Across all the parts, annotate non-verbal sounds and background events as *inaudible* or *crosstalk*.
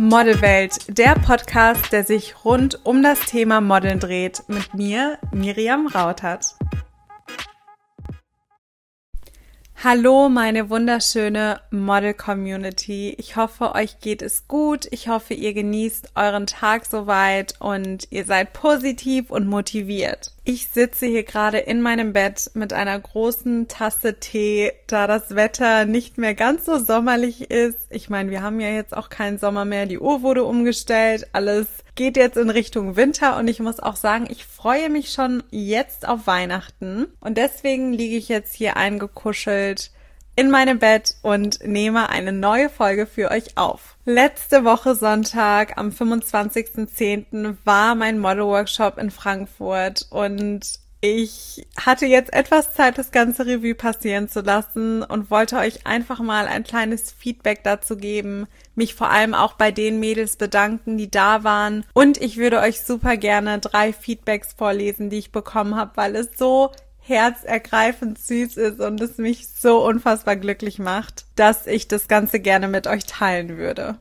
Modelwelt, der Podcast, der sich rund um das Thema Modeln dreht, mit mir, Miriam Rautert. Hallo, meine wunderschöne Model-Community. Ich hoffe, euch geht es gut. Ich hoffe, ihr genießt euren Tag soweit und ihr seid positiv und motiviert. Ich sitze hier gerade in meinem Bett mit einer großen Tasse Tee, da das Wetter nicht mehr ganz so sommerlich ist. Ich meine, wir haben ja jetzt auch keinen Sommer mehr. Die Uhr wurde umgestellt. Alles geht jetzt in Richtung Winter und ich muss auch sagen, ich freue mich schon jetzt auf Weihnachten. Und deswegen liege ich jetzt hier eingekuschelt in meinem Bett und nehme eine neue Folge für euch auf. Letzte Woche Sonntag am 25.10. war mein Model Workshop in Frankfurt und ich hatte jetzt etwas Zeit, das ganze Revue passieren zu lassen und wollte euch einfach mal ein kleines Feedback dazu geben, mich vor allem auch bei den Mädels bedanken, die da waren und ich würde euch super gerne drei Feedbacks vorlesen, die ich bekommen habe, weil es so herzergreifend süß ist und es mich so unfassbar glücklich macht, dass ich das Ganze gerne mit euch teilen würde.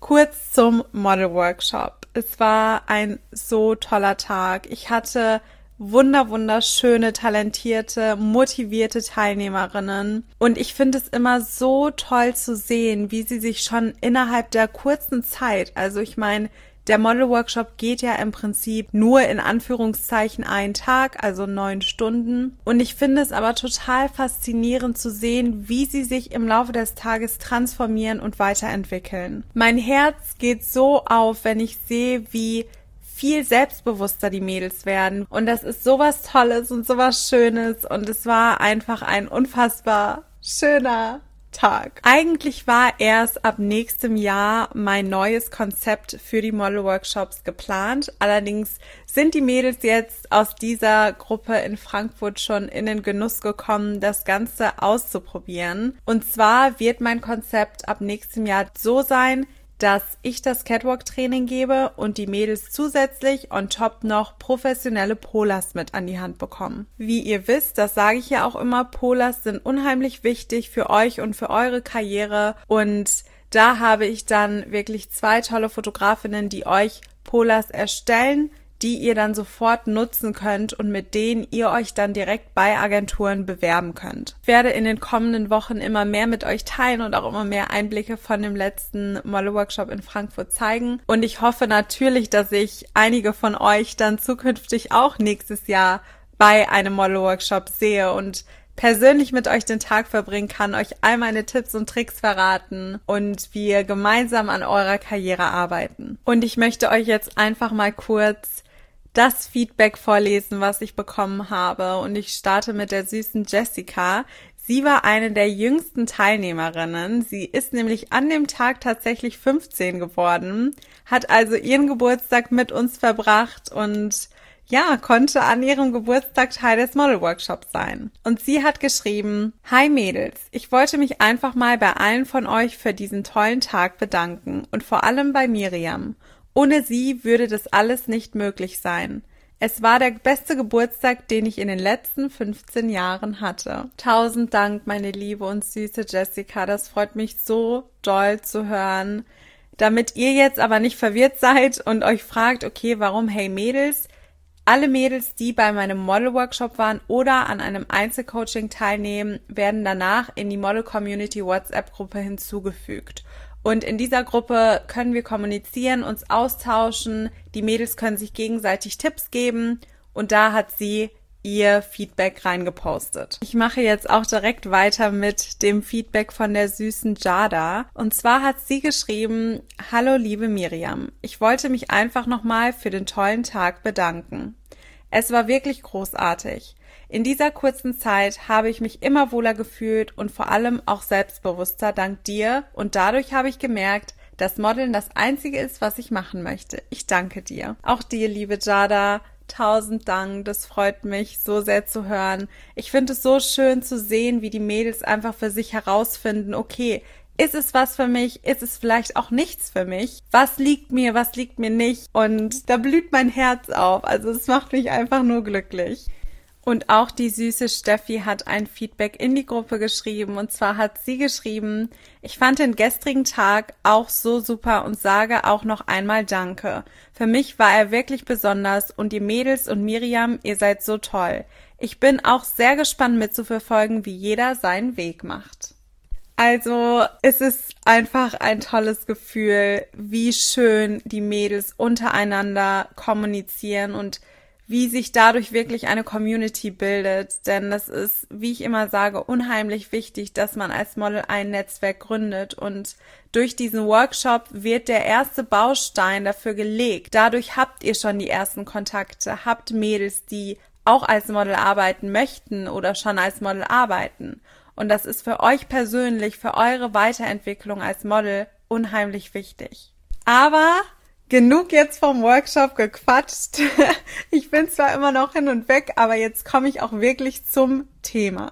Kurz zum Model Workshop. Es war ein so toller Tag. Ich hatte wunder wunderschöne, talentierte, motivierte Teilnehmerinnen. Und ich finde es immer so toll zu sehen, wie sie sich schon innerhalb der kurzen Zeit, also ich meine, der Model Workshop geht ja im Prinzip nur in Anführungszeichen einen Tag, also neun Stunden. Und ich finde es aber total faszinierend zu sehen, wie sie sich im Laufe des Tages transformieren und weiterentwickeln. Mein Herz geht so auf, wenn ich sehe, wie viel selbstbewusster die Mädels werden. Und das ist sowas Tolles und sowas Schönes. Und es war einfach ein unfassbar schöner Tag. Eigentlich war erst ab nächstem Jahr mein neues Konzept für die Model Workshops geplant. Allerdings sind die Mädels jetzt aus dieser Gruppe in Frankfurt schon in den Genuss gekommen, das Ganze auszuprobieren. Und zwar wird mein Konzept ab nächstem Jahr so sein, dass ich das Catwalk-Training gebe und die Mädels zusätzlich on top noch professionelle Polars mit an die Hand bekommen. Wie ihr wisst, das sage ich ja auch immer, Polars sind unheimlich wichtig für euch und für eure Karriere und da habe ich dann wirklich zwei tolle Fotografinnen, die euch Polars erstellen, die ihr dann sofort nutzen könnt und mit denen ihr euch dann direkt bei Agenturen bewerben könnt. Ich werde in den kommenden Wochen immer mehr mit euch teilen und auch immer mehr Einblicke von dem letzten Model Workshop in Frankfurt zeigen. Und ich hoffe natürlich, dass ich einige von euch dann zukünftig auch nächstes Jahr bei einem Model Workshop sehe und persönlich mit euch den Tag verbringen kann, euch all meine Tipps und Tricks verraten und wir gemeinsam an eurer Karriere arbeiten. Und ich möchte euch jetzt einfach mal kurz das Feedback vorlesen, was ich bekommen habe. Und ich starte mit der süßen Jessica. Sie war eine der jüngsten Teilnehmerinnen. Sie ist nämlich an dem Tag tatsächlich 15 geworden, hat also ihren Geburtstag mit uns verbracht und ja, konnte an ihrem Geburtstag Teil des Model Workshops sein. Und sie hat geschrieben, Hi Mädels, ich wollte mich einfach mal bei allen von euch für diesen tollen Tag bedanken und vor allem bei Miriam. Ohne sie würde das alles nicht möglich sein. Es war der beste Geburtstag, den ich in den letzten 15 Jahren hatte. Tausend Dank, meine liebe und süße Jessica. Das freut mich so doll zu hören. Damit ihr jetzt aber nicht verwirrt seid und euch fragt, okay, warum Hey Mädels? Alle Mädels, die bei meinem Model Workshop waren oder an einem Einzelcoaching teilnehmen, werden danach in die Model Community WhatsApp Gruppe hinzugefügt. Und in dieser Gruppe können wir kommunizieren, uns austauschen. Die Mädels können sich gegenseitig Tipps geben. Und da hat sie ihr Feedback reingepostet. Ich mache jetzt auch direkt weiter mit dem Feedback von der süßen Jada. Und zwar hat sie geschrieben, Hallo liebe Miriam, ich wollte mich einfach nochmal für den tollen Tag bedanken. Es war wirklich großartig. In dieser kurzen Zeit habe ich mich immer wohler gefühlt und vor allem auch selbstbewusster dank dir und dadurch habe ich gemerkt, dass Modeln das einzige ist, was ich machen möchte. Ich danke dir. Auch dir, liebe Jada, tausend Dank. Das freut mich so sehr zu hören. Ich finde es so schön zu sehen, wie die Mädels einfach für sich herausfinden, okay, ist es was für mich? Ist es vielleicht auch nichts für mich? Was liegt mir? Was liegt mir nicht? Und da blüht mein Herz auf. Also es macht mich einfach nur glücklich. Und auch die süße Steffi hat ein Feedback in die Gruppe geschrieben. Und zwar hat sie geschrieben, ich fand den gestrigen Tag auch so super und sage auch noch einmal Danke. Für mich war er wirklich besonders und die Mädels und Miriam, ihr seid so toll. Ich bin auch sehr gespannt mitzuverfolgen, wie jeder seinen Weg macht. Also es ist einfach ein tolles Gefühl, wie schön die Mädels untereinander kommunizieren und wie sich dadurch wirklich eine Community bildet. Denn das ist, wie ich immer sage, unheimlich wichtig, dass man als Model ein Netzwerk gründet. Und durch diesen Workshop wird der erste Baustein dafür gelegt. Dadurch habt ihr schon die ersten Kontakte, habt Mädels, die auch als Model arbeiten möchten oder schon als Model arbeiten. Und das ist für euch persönlich, für eure Weiterentwicklung als Model unheimlich wichtig. Aber genug jetzt vom Workshop gequatscht. *laughs* Ich bin zwar immer noch hin und weg, aber jetzt komme ich auch wirklich zum Thema.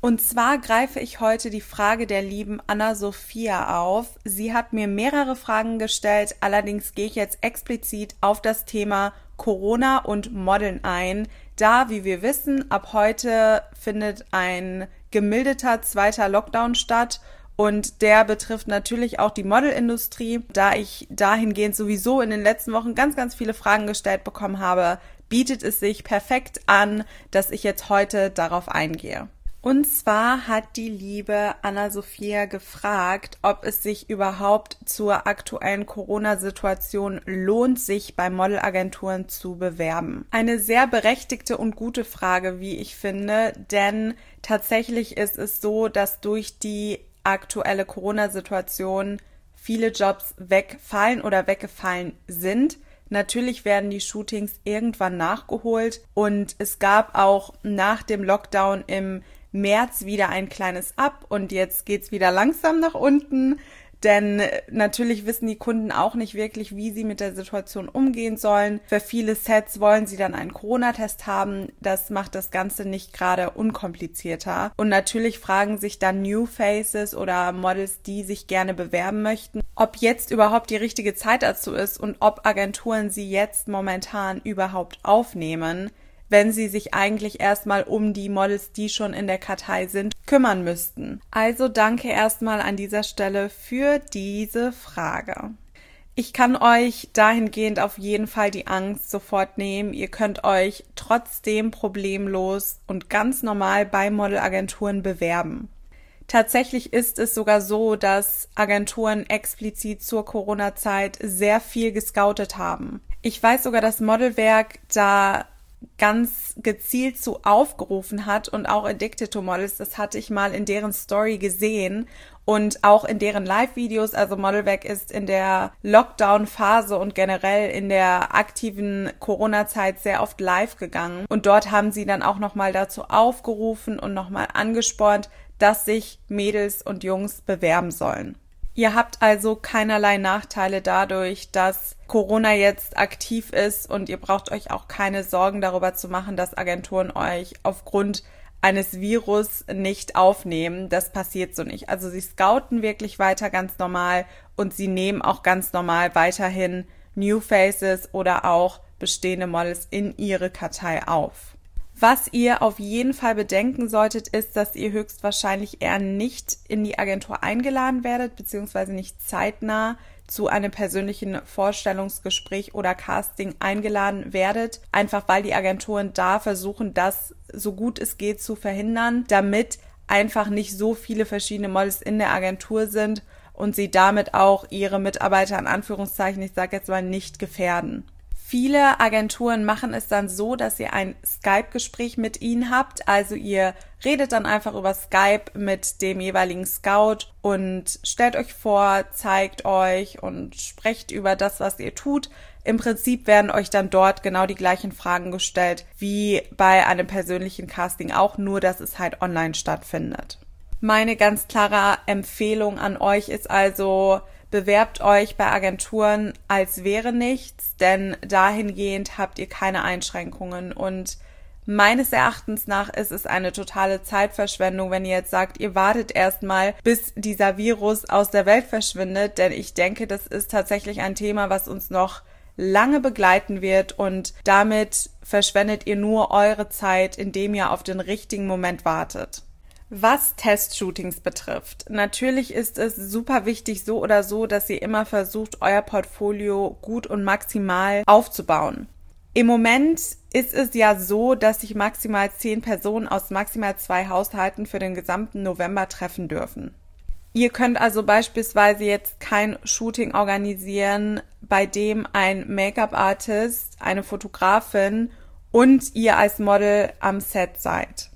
Und zwar greife ich heute die Frage der lieben Anna-Sophia auf. Sie hat mir mehrere Fragen gestellt, allerdings gehe ich jetzt explizit auf das Thema Corona und Modeln ein, da, wie wir wissen, ab heute findet ein gemildeter zweiter Lockdown statt und der betrifft natürlich auch die Modelindustrie. Da ich dahingehend sowieso in den letzten Wochen ganz, ganz viele Fragen gestellt bekommen habe, bietet es sich perfekt an, dass ich jetzt heute darauf eingehe. Und zwar hat die liebe Anna-Sophia gefragt, ob es sich überhaupt zur aktuellen Corona-Situation lohnt, sich bei Modelagenturen zu bewerben. Eine sehr berechtigte und gute Frage, wie ich finde, denn tatsächlich ist es so, dass durch die aktuelle Corona-Situation viele Jobs wegfallen oder weggefallen sind. Natürlich werden die Shootings irgendwann nachgeholt und es gab auch nach dem Lockdown im März wieder ein kleines Ab und jetzt geht's wieder langsam nach unten. Denn natürlich wissen die Kunden auch nicht wirklich, wie sie mit der Situation umgehen sollen. Für viele Sets wollen sie dann einen Corona-Test haben. Das macht das Ganze nicht gerade unkomplizierter. Und natürlich fragen sich dann New Faces oder Models, die sich gerne bewerben möchten, ob jetzt überhaupt die richtige Zeit dazu ist und ob Agenturen sie jetzt momentan überhaupt aufnehmen wenn sie sich eigentlich erstmal um die Models, die schon in der Kartei sind, kümmern müssten. Also danke erstmal an dieser Stelle für diese Frage. Ich kann euch dahingehend auf jeden Fall die Angst sofort nehmen. Ihr könnt euch trotzdem problemlos und ganz normal bei Modelagenturen bewerben. Tatsächlich ist es sogar so, dass Agenturen explizit zur Corona-Zeit sehr viel gescoutet haben. Ich weiß sogar, dass Modelwerk da ganz gezielt zu aufgerufen hat und auch Addicted to Models, das hatte ich mal in deren Story gesehen und auch in deren Live-Videos, also Modelwerk ist in der Lockdown-Phase und generell in der aktiven Corona-Zeit sehr oft live gegangen und dort haben sie dann auch nochmal dazu aufgerufen und nochmal angespornt, dass sich Mädels und Jungs bewerben sollen. Ihr habt also keinerlei Nachteile dadurch, dass Corona jetzt aktiv ist und ihr braucht euch auch keine Sorgen darüber zu machen, dass Agenturen euch aufgrund eines Virus nicht aufnehmen. Das passiert so nicht. Also sie scouten wirklich weiter ganz normal und sie nehmen auch ganz normal weiterhin New Faces oder auch bestehende Models in ihre Kartei auf. Was ihr auf jeden Fall bedenken solltet, ist, dass ihr höchstwahrscheinlich eher nicht in die Agentur eingeladen werdet, beziehungsweise nicht zeitnah zu einem persönlichen Vorstellungsgespräch oder Casting eingeladen werdet, einfach weil die Agenturen da versuchen, das so gut es geht zu verhindern, damit einfach nicht so viele verschiedene Models in der Agentur sind und sie damit auch ihre Mitarbeiter in Anführungszeichen, ich sage jetzt mal, nicht gefährden. Viele Agenturen machen es dann so, dass ihr ein Skype-Gespräch mit ihnen habt. Also ihr redet dann einfach über Skype mit dem jeweiligen Scout und stellt euch vor, zeigt euch und sprecht über das, was ihr tut. Im Prinzip werden euch dann dort genau die gleichen Fragen gestellt wie bei einem persönlichen Casting auch, nur dass es halt online stattfindet. Meine ganz klare Empfehlung an euch ist also, bewerbt euch bei Agenturen, als wäre nichts, denn dahingehend habt ihr keine Einschränkungen. Und Meines Erachtens nach ist es eine totale Zeitverschwendung, wenn ihr jetzt sagt, ihr wartet erstmal, bis dieser Virus aus der Welt verschwindet, denn ich denke, das ist tatsächlich ein Thema, was uns noch lange begleiten wird. Und damit verschwendet ihr nur eure Zeit, indem ihr auf den richtigen Moment wartet. Was Testshootings betrifft, natürlich ist es super wichtig so oder so, dass ihr immer versucht, euer Portfolio gut und maximal aufzubauen. Im Moment ist es ja so, dass sich maximal zehn Personen aus maximal zwei Haushalten für den gesamten November treffen dürfen. Ihr könnt also beispielsweise jetzt kein Shooting organisieren, bei dem ein Make-up-Artist, eine Fotografin und ihr als Model am Set seid.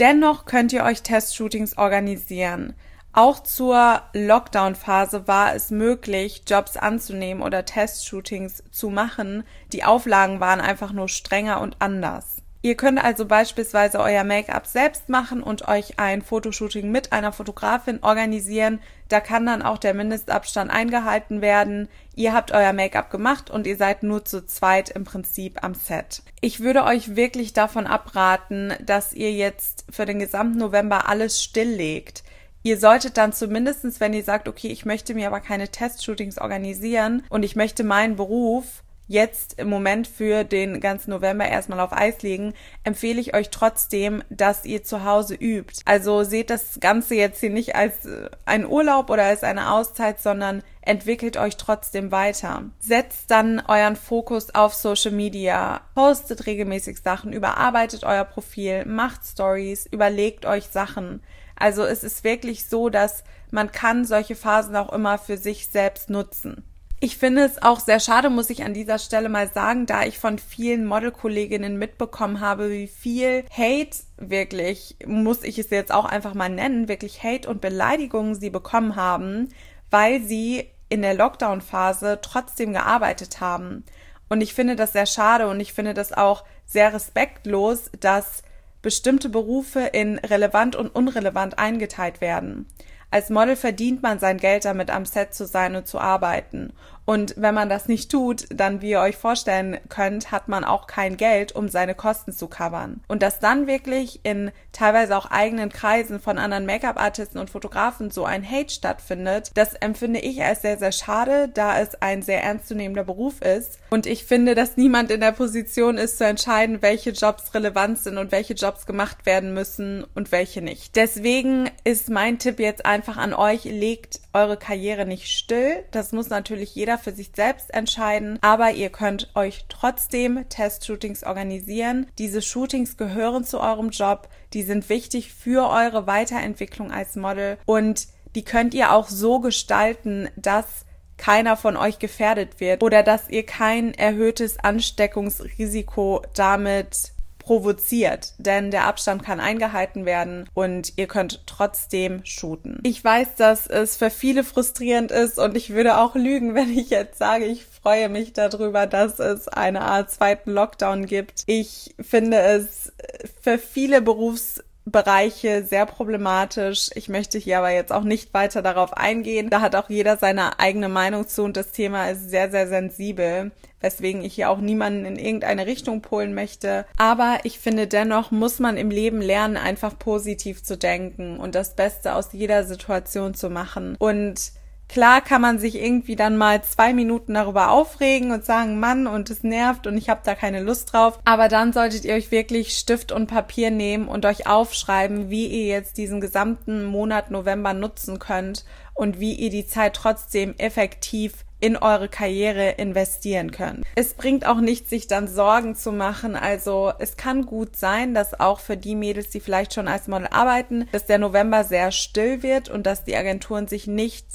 Dennoch könnt ihr euch Testshootings organisieren. Auch zur Lockdown-Phase war es möglich, Jobs anzunehmen oder Testshootings zu machen. Die Auflagen waren einfach nur strenger und anders. Ihr könnt also beispielsweise euer Make-up selbst machen und euch ein Fotoshooting mit einer Fotografin organisieren. Da kann dann auch der Mindestabstand eingehalten werden. Ihr habt euer Make-up gemacht und ihr seid nur zu zweit im Prinzip am Set. Ich würde euch wirklich davon abraten, dass ihr jetzt für den gesamten November alles stilllegt. Ihr solltet dann zumindestens, wenn ihr sagt, okay, ich möchte mir aber keine Testshootings organisieren und ich möchte meinen Beruf jetzt im Moment für den ganzen November erstmal auf Eis legen, empfehle ich euch trotzdem, dass ihr zu Hause übt. Also seht das Ganze jetzt hier nicht als äh, ein Urlaub oder als eine Auszeit, sondern entwickelt euch trotzdem weiter. Setzt dann euren Fokus auf Social Media, postet regelmäßig Sachen, überarbeitet euer Profil, macht Stories, überlegt euch Sachen. Also es ist wirklich so, dass man kann solche Phasen auch immer für sich selbst nutzen. Ich finde es auch sehr schade, muss ich an dieser Stelle mal sagen, da ich von vielen Modelkolleginnen mitbekommen habe, wie viel Hate wirklich, muss ich es jetzt auch einfach mal nennen, wirklich Hate und Beleidigungen sie bekommen haben, weil sie in der Lockdown-Phase trotzdem gearbeitet haben. Und ich finde das sehr schade und ich finde das auch sehr respektlos, dass bestimmte Berufe in relevant und unrelevant eingeteilt werden. Als Model verdient man sein Geld damit, am Set zu sein und zu arbeiten. Und wenn man das nicht tut, dann, wie ihr euch vorstellen könnt, hat man auch kein Geld, um seine Kosten zu covern. Und dass dann wirklich in teilweise auch eigenen Kreisen von anderen Make-up-Artisten und Fotografen so ein Hate stattfindet, das empfinde ich als sehr, sehr schade, da es ein sehr ernstzunehmender Beruf ist. Und ich finde, dass niemand in der Position ist zu entscheiden, welche Jobs relevant sind und welche Jobs gemacht werden müssen und welche nicht. Deswegen ist mein Tipp jetzt einfach an euch, legt eure Karriere nicht still. Das muss natürlich jeder für sich selbst entscheiden, aber ihr könnt euch trotzdem Testshootings organisieren. Diese Shootings gehören zu eurem Job, die sind wichtig für eure Weiterentwicklung als Model und die könnt ihr auch so gestalten, dass keiner von euch gefährdet wird oder dass ihr kein erhöhtes Ansteckungsrisiko damit provoziert, denn der Abstand kann eingehalten werden und ihr könnt trotzdem shooten. Ich weiß, dass es für viele frustrierend ist und ich würde auch lügen, *laughs* wenn ich jetzt sage, ich freue mich darüber, dass es eine Art zweiten Lockdown gibt. Ich finde es für viele Berufs Bereiche sehr problematisch. Ich möchte hier aber jetzt auch nicht weiter darauf eingehen. Da hat auch jeder seine eigene Meinung zu und das Thema ist sehr, sehr sensibel, weswegen ich hier auch niemanden in irgendeine Richtung polen möchte. Aber ich finde dennoch muss man im Leben lernen, einfach positiv zu denken und das Beste aus jeder Situation zu machen. Und Klar kann man sich irgendwie dann mal zwei Minuten darüber aufregen und sagen, Mann, und es nervt und ich habe da keine Lust drauf. Aber dann solltet ihr euch wirklich Stift und Papier nehmen und euch aufschreiben, wie ihr jetzt diesen gesamten Monat November nutzen könnt und wie ihr die Zeit trotzdem effektiv in eure Karriere investieren könnt. Es bringt auch nichts, sich dann Sorgen zu machen. Also es kann gut sein, dass auch für die Mädels, die vielleicht schon als Model arbeiten, dass der November sehr still wird und dass die Agenturen sich nicht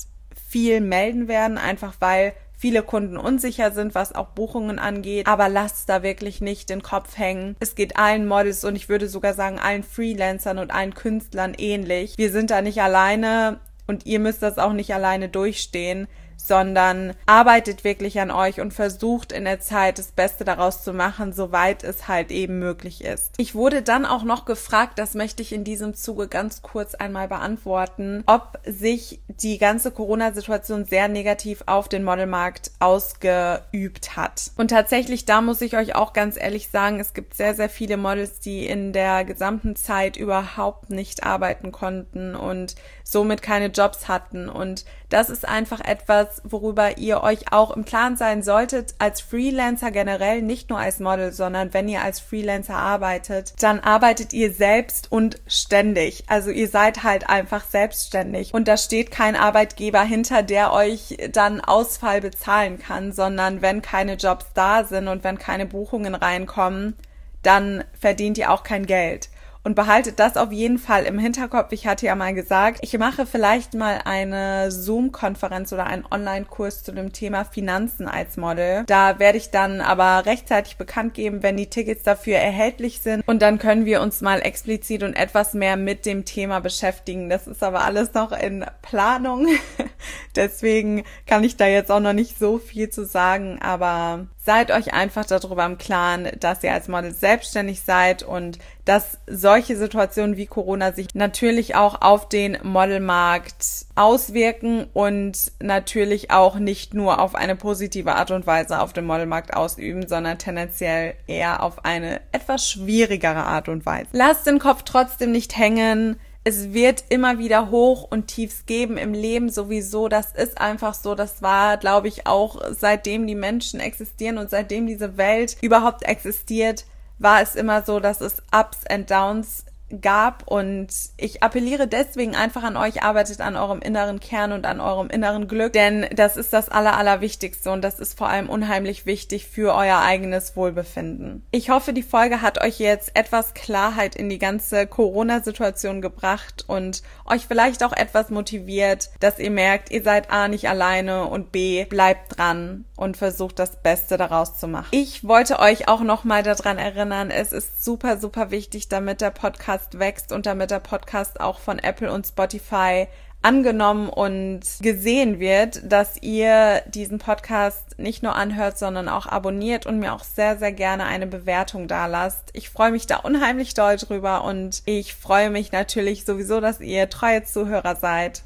viel melden werden, einfach weil viele Kunden unsicher sind, was auch Buchungen angeht. Aber lasst da wirklich nicht den Kopf hängen. Es geht allen Models und ich würde sogar sagen allen Freelancern und allen Künstlern ähnlich. Wir sind da nicht alleine und ihr müsst das auch nicht alleine durchstehen sondern arbeitet wirklich an euch und versucht in der Zeit das Beste daraus zu machen, soweit es halt eben möglich ist. Ich wurde dann auch noch gefragt, das möchte ich in diesem Zuge ganz kurz einmal beantworten, ob sich die ganze Corona-Situation sehr negativ auf den Modelmarkt ausgeübt hat. Und tatsächlich, da muss ich euch auch ganz ehrlich sagen, es gibt sehr, sehr viele Models, die in der gesamten Zeit überhaupt nicht arbeiten konnten und somit keine Jobs hatten. Und das ist einfach etwas, worüber ihr euch auch im Klaren sein solltet, als Freelancer generell, nicht nur als Model, sondern wenn ihr als Freelancer arbeitet, dann arbeitet ihr selbst und ständig. Also ihr seid halt einfach selbstständig. Und da steht kein Arbeitgeber hinter, der euch dann Ausfall bezahlen kann, sondern wenn keine Jobs da sind und wenn keine Buchungen reinkommen, dann verdient ihr auch kein Geld und behaltet das auf jeden Fall im Hinterkopf. Ich hatte ja mal gesagt, ich mache vielleicht mal eine Zoom-Konferenz oder einen Online-Kurs zu dem Thema Finanzen als Model. Da werde ich dann aber rechtzeitig bekannt geben, wenn die Tickets dafür erhältlich sind. Und dann können wir uns mal explizit und etwas mehr mit dem Thema beschäftigen. Das ist aber alles noch in Planung. *laughs* Deswegen kann ich da jetzt auch noch nicht so viel zu sagen, aber seid euch einfach darüber im Klaren, dass ihr als Model selbstständig seid und dass solche Situationen wie Corona sich natürlich auch auf den Modelmarkt auswirken und natürlich auch nicht nur auf eine positive Art und Weise auf dem Modelmarkt ausüben, sondern tendenziell eher auf eine etwas schwierigere Art und Weise. Lasst den Kopf trotzdem nicht hängen es wird immer wieder Hoch und Tiefs geben im Leben sowieso. Das ist einfach so. Das war, glaube ich, auch seitdem die Menschen existieren und seitdem diese Welt überhaupt existiert, war es immer so, dass es Ups and Downs gab und ich appelliere deswegen einfach an euch, arbeitet an eurem inneren Kern und an eurem inneren Glück, denn das ist das Aller, Allerwichtigste und das ist vor allem unheimlich wichtig für euer eigenes Wohlbefinden. Ich hoffe, die Folge hat euch jetzt etwas Klarheit in die ganze Corona-Situation gebracht und euch vielleicht auch etwas motiviert, dass ihr merkt, ihr seid A nicht alleine und B bleibt dran und versucht das Beste daraus zu machen. Ich wollte euch auch nochmal daran erinnern, es ist super, super wichtig, damit der Podcast wächst und damit der Podcast auch von Apple und Spotify angenommen und gesehen wird, dass ihr diesen Podcast nicht nur anhört, sondern auch abonniert und mir auch sehr, sehr gerne eine Bewertung da lasst. Ich freue mich da unheimlich doll drüber und ich freue mich natürlich sowieso, dass ihr treue Zuhörer seid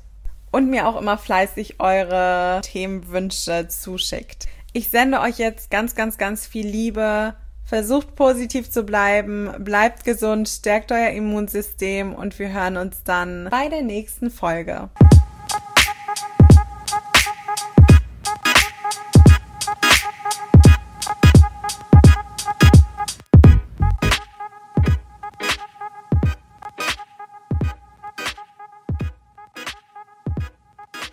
und mir auch immer fleißig eure Themenwünsche zuschickt. Ich sende euch jetzt ganz, ganz, ganz viel Liebe. Versucht positiv zu bleiben, bleibt gesund, stärkt euer Immunsystem und wir hören uns dann bei der nächsten Folge.